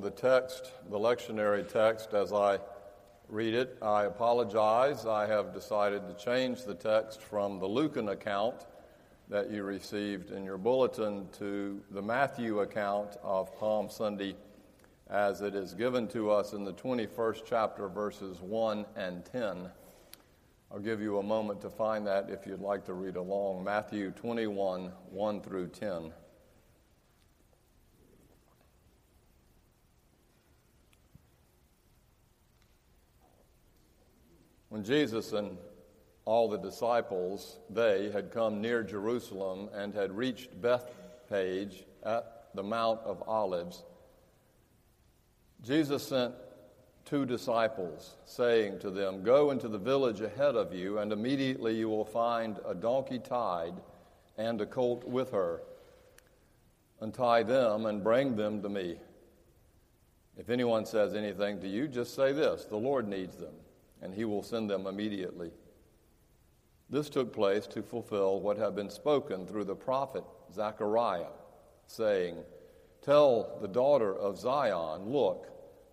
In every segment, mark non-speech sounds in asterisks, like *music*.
the text, the lectionary text, as I read it. I apologize. I have decided to change the text from the Lucan account that you received in your bulletin to the Matthew account of Palm Sunday as it is given to us in the 21st chapter, verses 1 and 10. I'll give you a moment to find that if you'd like to read along. Matthew 21, 1 through 10. When Jesus and all the disciples, they had come near Jerusalem and had reached Bethpage at the Mount of Olives, Jesus sent two disciples, saying to them, Go into the village ahead of you, and immediately you will find a donkey tied and a colt with her. Untie them and bring them to me. If anyone says anything to you, just say this The Lord needs them and he will send them immediately. This took place to fulfill what had been spoken through the prophet Zechariah, saying, Tell the daughter of Zion, look,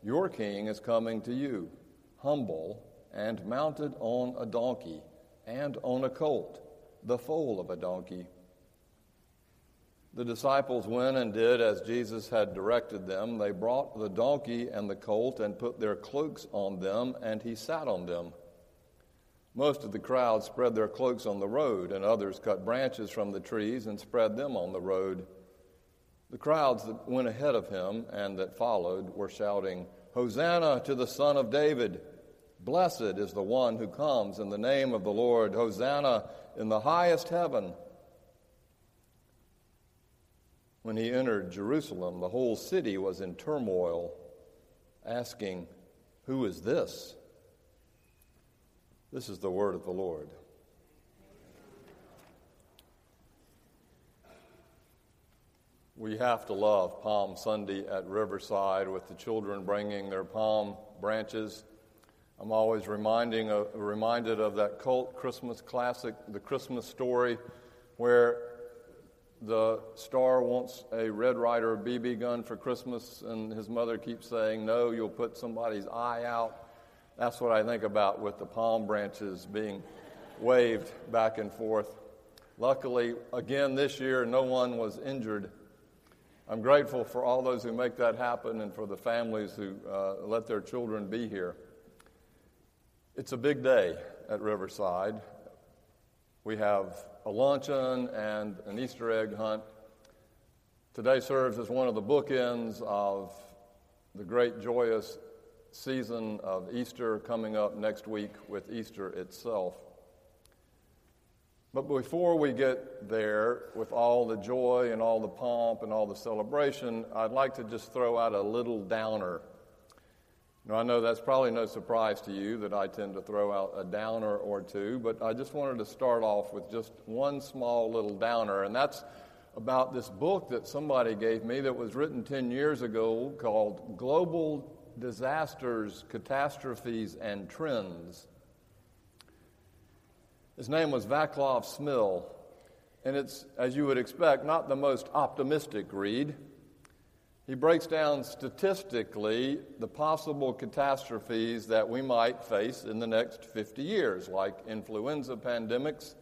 your king is coming to you, humble and mounted on a donkey and on a colt, the foal of a donkey. The disciples went and did as Jesus had directed them. They brought the donkey and the colt and put their cloaks on them, and he sat on them. Most of the crowd spread their cloaks on the road, and others cut branches from the trees and spread them on the road. The crowds that went ahead of him and that followed were shouting, Hosanna to the Son of David! Blessed is the one who comes in the name of the Lord! Hosanna in the highest heaven! When he entered Jerusalem, the whole city was in turmoil, asking, Who is this? This is the word of the Lord. We have to love Palm Sunday at Riverside with the children bringing their palm branches. I'm always reminding, uh, reminded of that cult Christmas classic, The Christmas Story, where the star wants a Red Ryder BB gun for Christmas, and his mother keeps saying, No, you'll put somebody's eye out. That's what I think about with the palm branches being waved back and forth. Luckily, again this year, no one was injured. I'm grateful for all those who make that happen and for the families who uh, let their children be here. It's a big day at Riverside. We have a luncheon and an Easter egg hunt. Today serves as one of the bookends of the great joyous season of Easter coming up next week with Easter itself. But before we get there, with all the joy and all the pomp and all the celebration, I'd like to just throw out a little downer now, I know that's probably no surprise to you that I tend to throw out a downer or two, but I just wanted to start off with just one small little downer, and that's about this book that somebody gave me that was written 10 years ago called Global Disasters, Catastrophes, and Trends. His name was Vaclav Smil, and it's, as you would expect, not the most optimistic read. He breaks down statistically the possible catastrophes that we might face in the next 50 years, like influenza pandemics,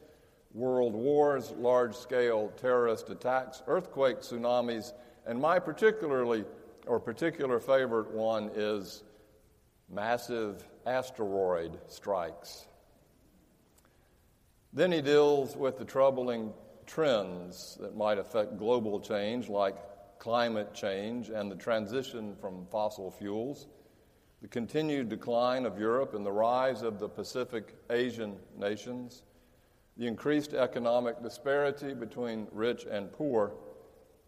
world wars, large scale terrorist attacks, earthquakes, tsunamis, and my particularly or particular favorite one is massive asteroid strikes. Then he deals with the troubling trends that might affect global change, like climate change and the transition from fossil fuels, the continued decline of Europe and the rise of the Pacific Asian nations, the increased economic disparity between rich and poor,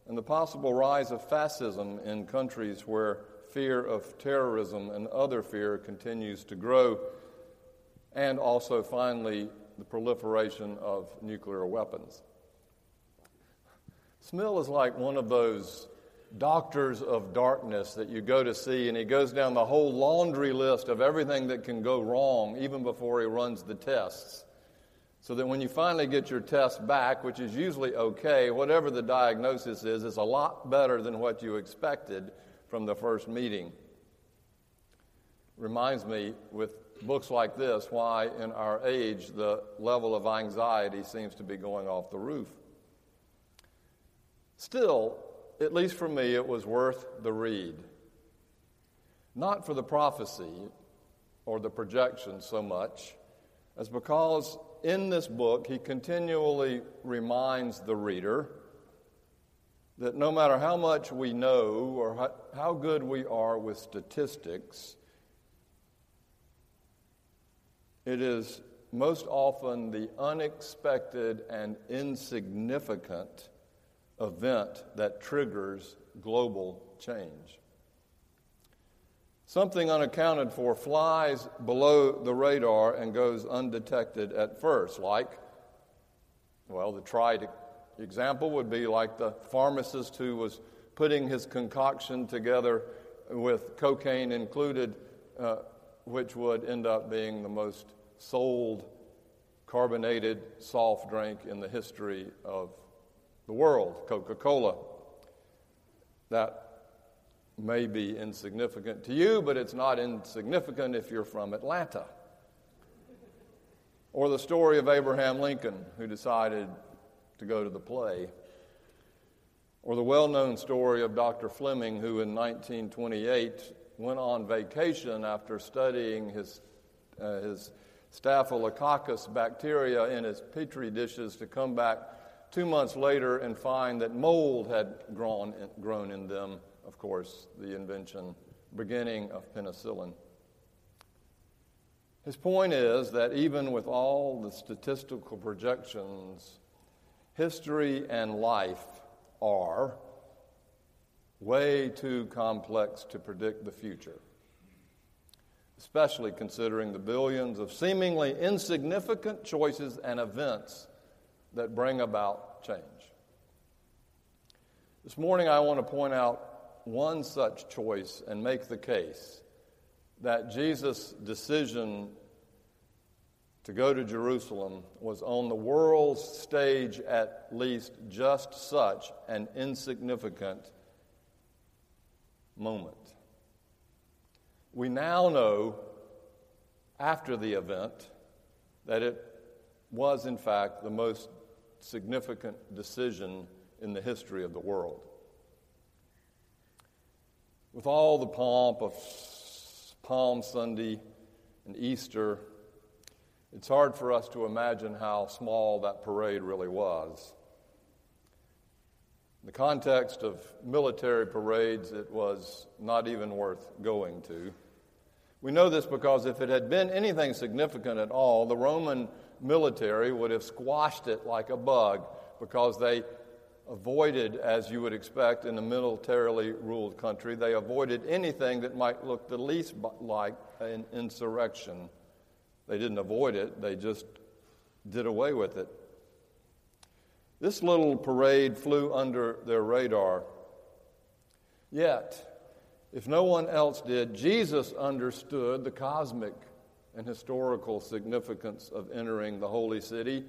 and the possible rise of fascism in countries where fear of terrorism and other fear continues to grow, and also, finally, the proliferation of nuclear weapons. Smil is like one of those doctors of darkness that you go to see, and he goes down the whole laundry list of everything that can go wrong even before he runs the tests. So that when you finally get your test back, which is usually okay, whatever the diagnosis is, is a lot better than what you expected from the first meeting. Reminds me, with books like this, why in our age the level of anxiety seems to be going off the roof. Still, at least for me, it was worth the read. Not for the prophecy or the projection so much, as because in this book he continually reminds the reader that no matter how much we know or how good we are with statistics, it is most often the unexpected and insignificant event that triggers global change. Something unaccounted for flies below the radar and goes undetected at first, like, well, the tried example would be like the pharmacist who was putting his concoction together with cocaine included, uh, which would end up being the most sold carbonated soft drink in the history of the world, Coca Cola. That may be insignificant to you, but it's not insignificant if you're from Atlanta. Or the story of Abraham Lincoln, who decided to go to the play. Or the well known story of Dr. Fleming, who in 1928 went on vacation after studying his, uh, his staphylococcus bacteria in his petri dishes to come back two months later and find that mold had grown, grown in them, of course, the invention, beginning of penicillin. His point is that even with all the statistical projections, history and life are way too complex to predict the future, especially considering the billions of seemingly insignificant choices and events that bring about change. This morning, I want to point out one such choice and make the case that Jesus' decision to go to Jerusalem was on the world's stage at least just such an insignificant moment. We now know, after the event, that it was, in fact, the most significant decision in the history of the world. With all the pomp of Palm Sunday and Easter, it's hard for us to imagine how small that parade really was. In the context of military parades, it was not even worth going to. We know this because if it had been anything significant at all, the Roman military would have squashed it like a bug because they avoided, as you would expect in a militarily ruled country, they avoided anything that might look the least like an insurrection. They didn't avoid it, they just did away with it. This little parade flew under their radar. Yet, if no one else did, Jesus understood the cosmic and historical significance of entering the holy city.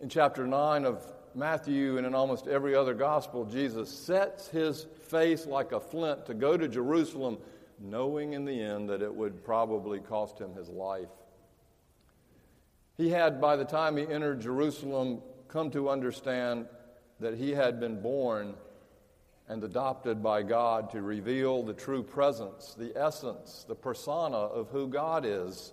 In chapter 9 of Matthew and in almost every other gospel, Jesus sets his face like a flint to go to Jerusalem, knowing in the end that it would probably cost him his life. He had, by the time he entered Jerusalem, come to understand that he had been born and adopted by God to reveal the true presence, the essence, the persona of who God is.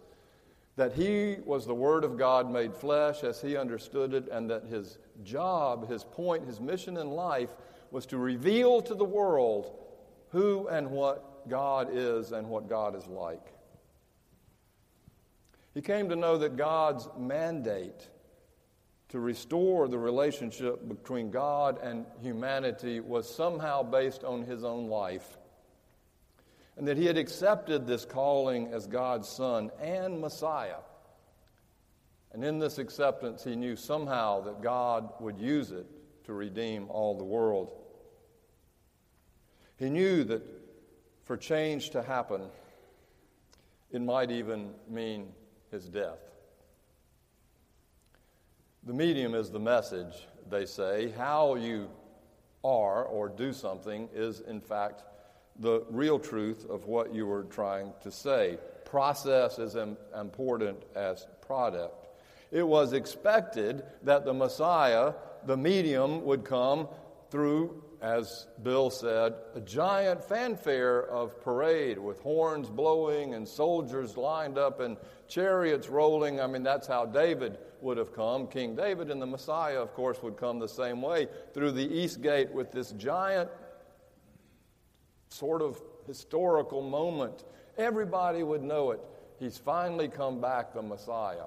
That he was the Word of God made flesh as he understood it, and that his job, his point, his mission in life was to reveal to the world who and what God is and what God is like. He came to know that God's mandate to restore the relationship between God and humanity was somehow based on his own life. And that he had accepted this calling as God's Son and Messiah. And in this acceptance, he knew somehow that God would use it to redeem all the world. He knew that for change to happen, it might even mean his death. The medium is the message, they say. How you are or do something is, in fact, the real truth of what you were trying to say. Process is important as product. It was expected that the Messiah, the medium, would come through, as Bill said, a giant fanfare of parade with horns blowing and soldiers lined up and chariots rolling. I mean, that's how David would have come. King David and the Messiah, of course, would come the same way through the east gate with this giant sort of historical moment. Everybody would know it. He's finally come back, the Messiah.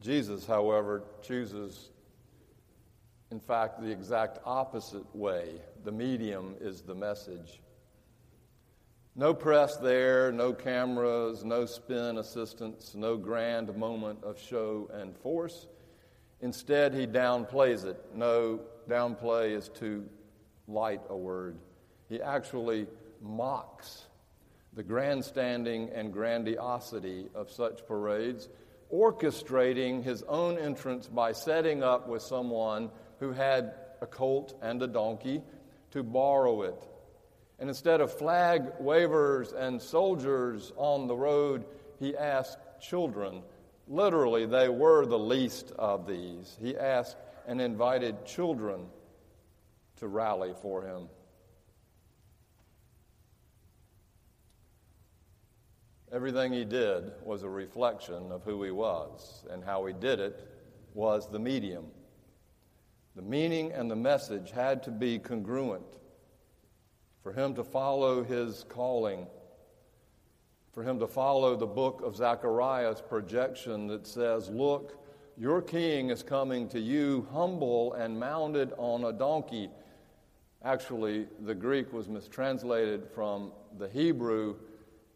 Jesus, however, chooses in fact, the exact opposite way. The medium is the message. No press there, no cameras, no spin assistance, no grand moment of show and force. Instead, he downplays it. No, downplay is too light a word. He actually mocks the grandstanding and grandiosity of such parades, orchestrating his own entrance by setting up with someone who had a colt and a donkey to borrow it. And instead of flag wavers and soldiers on the road, he asked children. Literally, they were the least of these. He asked and invited children to rally for him. Everything he did was a reflection of who he was, and how he did it was the medium. The meaning and the message had to be congruent for him to follow his calling, for him to follow the book of Zechariah's projection that says, Look, your king is coming to you humble and mounted on a donkey. Actually, the Greek was mistranslated from the Hebrew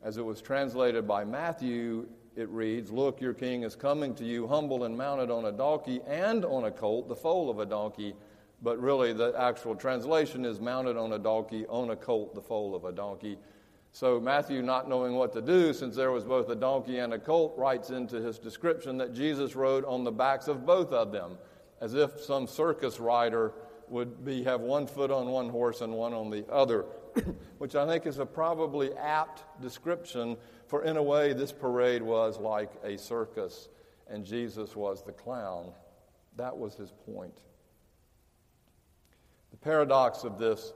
as it was translated by Matthew it reads, Look, your king is coming to you, humble and mounted on a donkey and on a colt, the foal of a donkey. But really, the actual translation is mounted on a donkey, on a colt, the foal of a donkey. So Matthew, not knowing what to do, since there was both a donkey and a colt, writes into his description that Jesus rode on the backs of both of them, as if some circus rider would be, have one foot on one horse and one on the other, *clears throat* which I think is a probably apt description for in a way, this parade was like a circus, and Jesus was the clown. That was his point. The paradox of this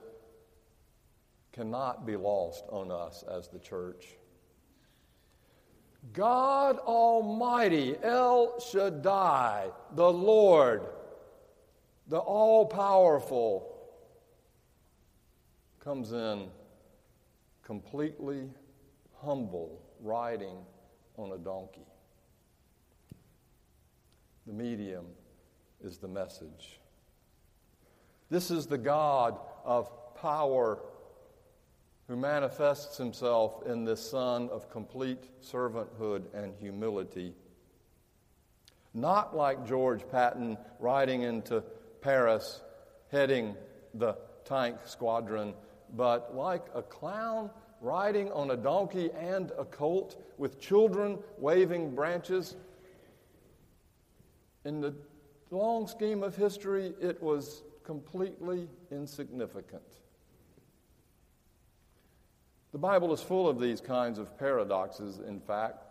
cannot be lost on us as the church. God Almighty, El Shaddai, the Lord, the all powerful, comes in completely humble riding on a donkey. The medium is the message. This is the God of power who manifests himself in this Son of complete servanthood and humility. Not like George Patton riding into Paris, heading the tank squadron, but like a clown riding on a donkey and a colt with children waving branches. In the long scheme of history, it was completely insignificant. The Bible is full of these kinds of paradoxes, in fact.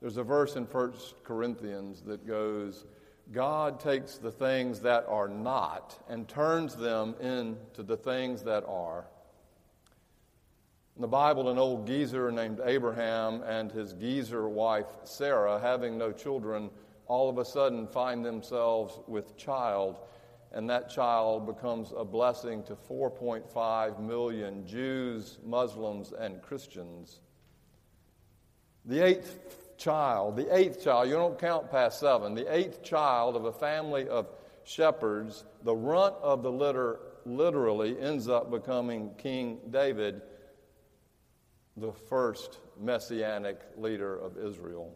There's a verse in 1 Corinthians that goes, God takes the things that are not and turns them into the things that are in the Bible, an old geezer named Abraham and his geezer wife Sarah, having no children, all of a sudden find themselves with child, and that child becomes a blessing to 4.5 million Jews, Muslims, and Christians. The eighth child, the eighth child, you don't count past seven, the eighth child of a family of shepherds, the runt of the litter literally ends up becoming King David the first messianic leader of Israel.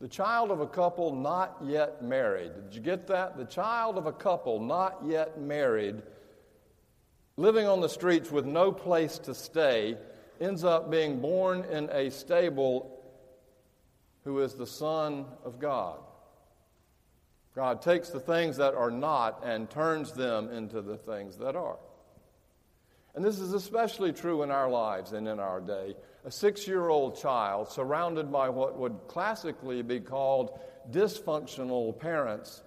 The child of a couple not yet married. Did you get that? The child of a couple not yet married, living on the streets with no place to stay, ends up being born in a stable who is the Son of God. God takes the things that are not and turns them into the things that are. And this is especially true in our lives and in our day. A six year old child surrounded by what would classically be called dysfunctional parents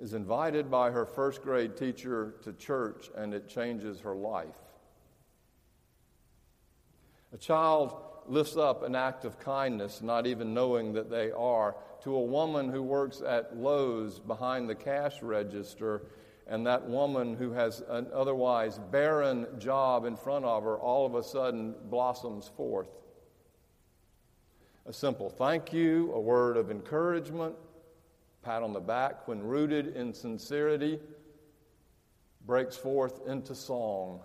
is invited by her first grade teacher to church and it changes her life. A child lifts up an act of kindness, not even knowing that they are, to a woman who works at Lowe's behind the cash register, and that woman who has an otherwise barren job in front of her all of a sudden blossoms forth. A simple thank you, a word of encouragement, pat on the back when rooted in sincerity breaks forth into song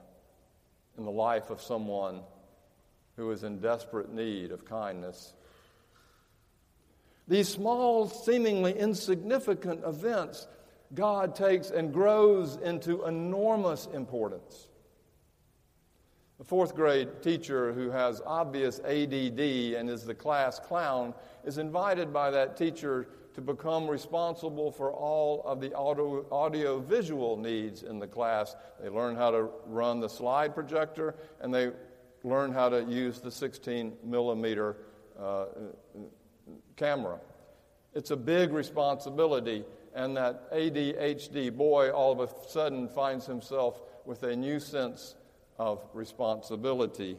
in the life of someone who is in desperate need of kindness. These small, seemingly insignificant events, God takes and grows into enormous importance. The fourth grade teacher who has obvious ADD and is the class clown is invited by that teacher to become responsible for all of the audio, audio visual needs in the class. They learn how to run the slide projector and they learn how to use the 16 millimeter uh, camera. It's a big responsibility, and that ADHD boy all of a sudden finds himself with a new sense of responsibility.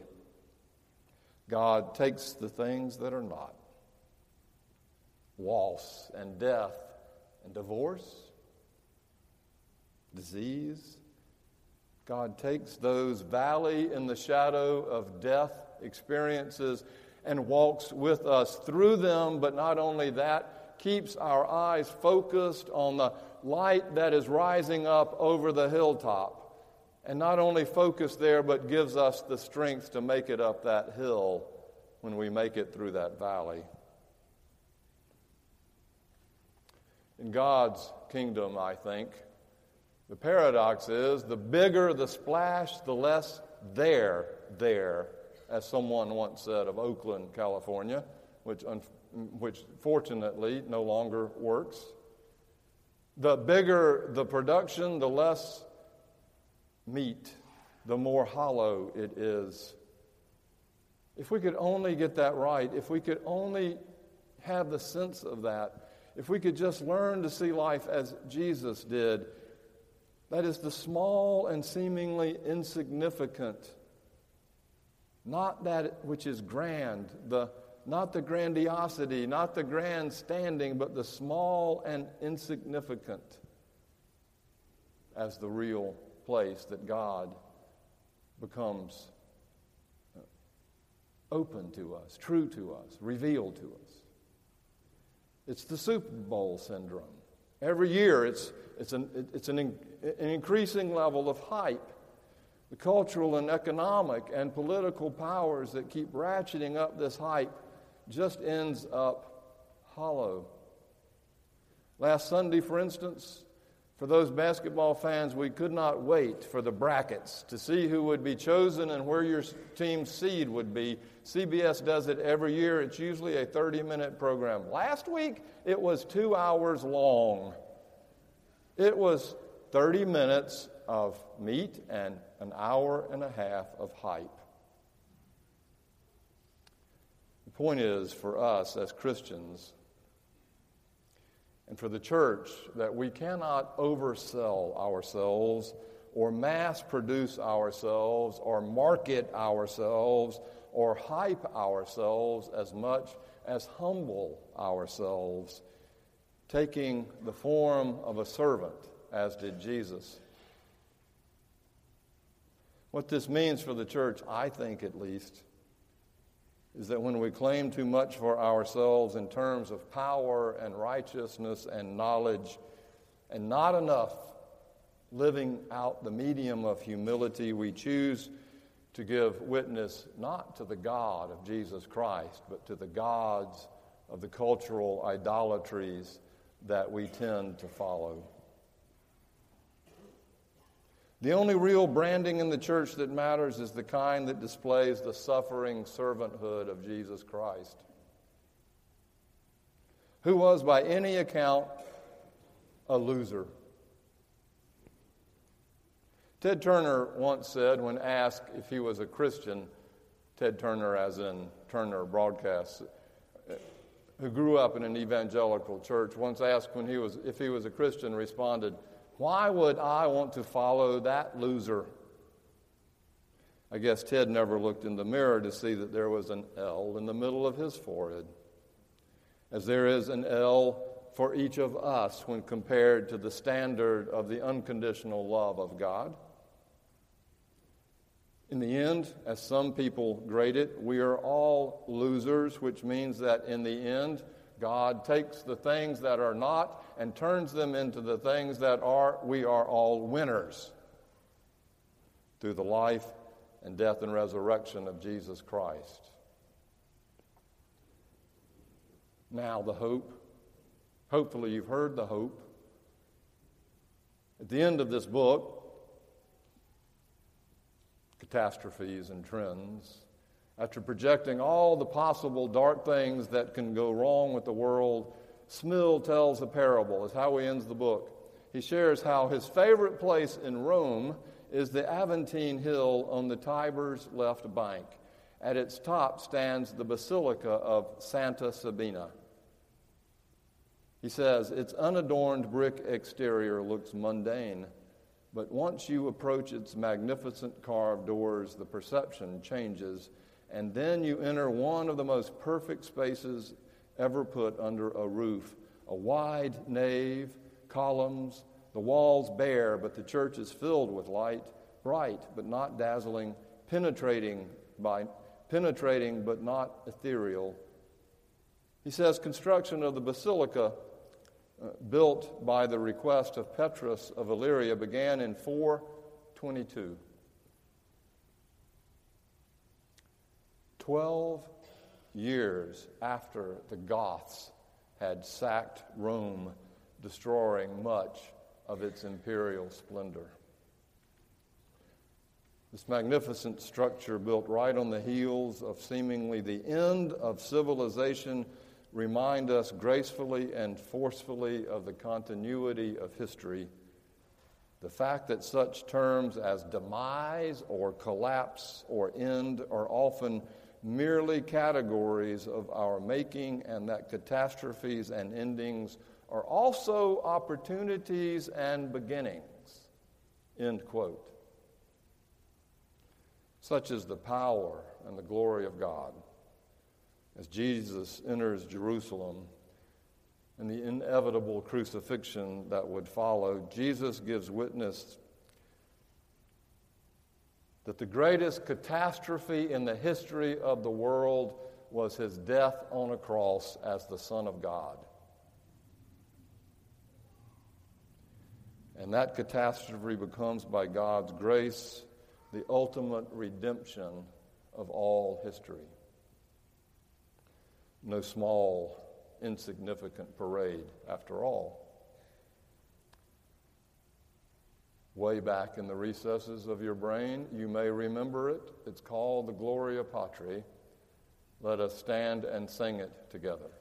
God takes the things that are not loss and death and divorce, disease, God takes those valley in the shadow of death experiences and walks with us through them, but not only that, keeps our eyes focused on the light that is rising up over the hilltop. And not only focused there, but gives us the strength to make it up that hill when we make it through that valley. In God's kingdom, I think, the paradox is the bigger the splash, the less there, there, as someone once said of Oakland, California, which, un- which fortunately no longer works. The bigger the production, the less meat, the more hollow it is. If we could only get that right, if we could only have the sense of that, if we could just learn to see life as Jesus did, that is the small and seemingly insignificant, not that which is grand, the, not the grandiosity, not the grand standing, but the small and insignificant as the real place that God becomes uh, open to us, true to us, revealed to us. It's the Super Bowl syndrome. Every year, it's, it's, an, it's an, an increasing level of hype. The cultural and economic and political powers that keep ratcheting up this hype just ends up hollow. Last Sunday, for instance, for those basketball fans, we could not wait for the brackets to see who would be chosen and where your team's seed would be. CBS does it every year. It's usually a 30 minute program. Last week, it was two hours long. It was 30 minutes of meat and an hour and a half of hype. The point is, for us as Christians, and for the church that we cannot oversell ourselves or mass produce ourselves or market ourselves or hype ourselves as much as humble ourselves, taking the form of a servant, as did Jesus. What this means for the church, I think at least, is that when we claim too much for ourselves in terms of power and righteousness and knowledge, and not enough living out the medium of humility, we choose to give witness not to the God of Jesus Christ, but to the gods of the cultural idolatries that we tend to follow. The only real branding in the church that matters is the kind that displays the suffering servanthood of Jesus Christ, who was, by any account, a loser. Ted Turner once said, when asked if he was a Christian, Ted Turner, as in Turner Broadcasts, who grew up in an evangelical church, once asked when he was, if he was a Christian, responded, Why would I want to follow that loser? I guess Ted never looked in the mirror to see that there was an L in the middle of his forehead, as there is an L for each of us when compared to the standard of the unconditional love of God. In the end, as some people grade it, we are all losers, which means that in the end, God takes the things that are not and turns them into the things that are. We are all winners through the life and death and resurrection of Jesus Christ. Now, the hope. Hopefully, you've heard the hope. At the end of this book, catastrophes and trends, after projecting all the possible dark things that can go wrong with the world, Smil tells a parable, is how he ends the book. He shares how his favorite place in Rome is the Aventine Hill on the Tiber's left bank. At its top stands the Basilica of Santa Sabina. He says, its unadorned brick exterior looks mundane but once you approach its magnificent carved doors, the perception changes, and then you enter one of the most perfect spaces ever put under a roof a wide nave, columns, the walls bare, but the church is filled with light, bright but not dazzling, penetrating by penetrating but not ethereal. He says construction of the basilica uh, built by the request of Petrus of Illyria, began in 422. Twelve years after the Goths had sacked Rome, destroying much of its imperial splendor. This magnificent structure, built right on the heels of seemingly the end of civilization, remind us gracefully and forcefully of the continuity of history. The fact that such terms as demise or collapse or end are often merely categories of our making, and that catastrophes and endings are also opportunities and beginnings. End quote. Such is the power and the glory of God as Jesus enters Jerusalem and the inevitable crucifixion that would follow, Jesus gives witness that the greatest catastrophe in the history of the world was his death on a cross as the Son of God. And that catastrophe becomes, by God's grace, the ultimate redemption of all history no small, insignificant parade after all. Way back in the recesses of your brain, you may remember it. It's called the Gloria Patri. Let us stand and sing it together.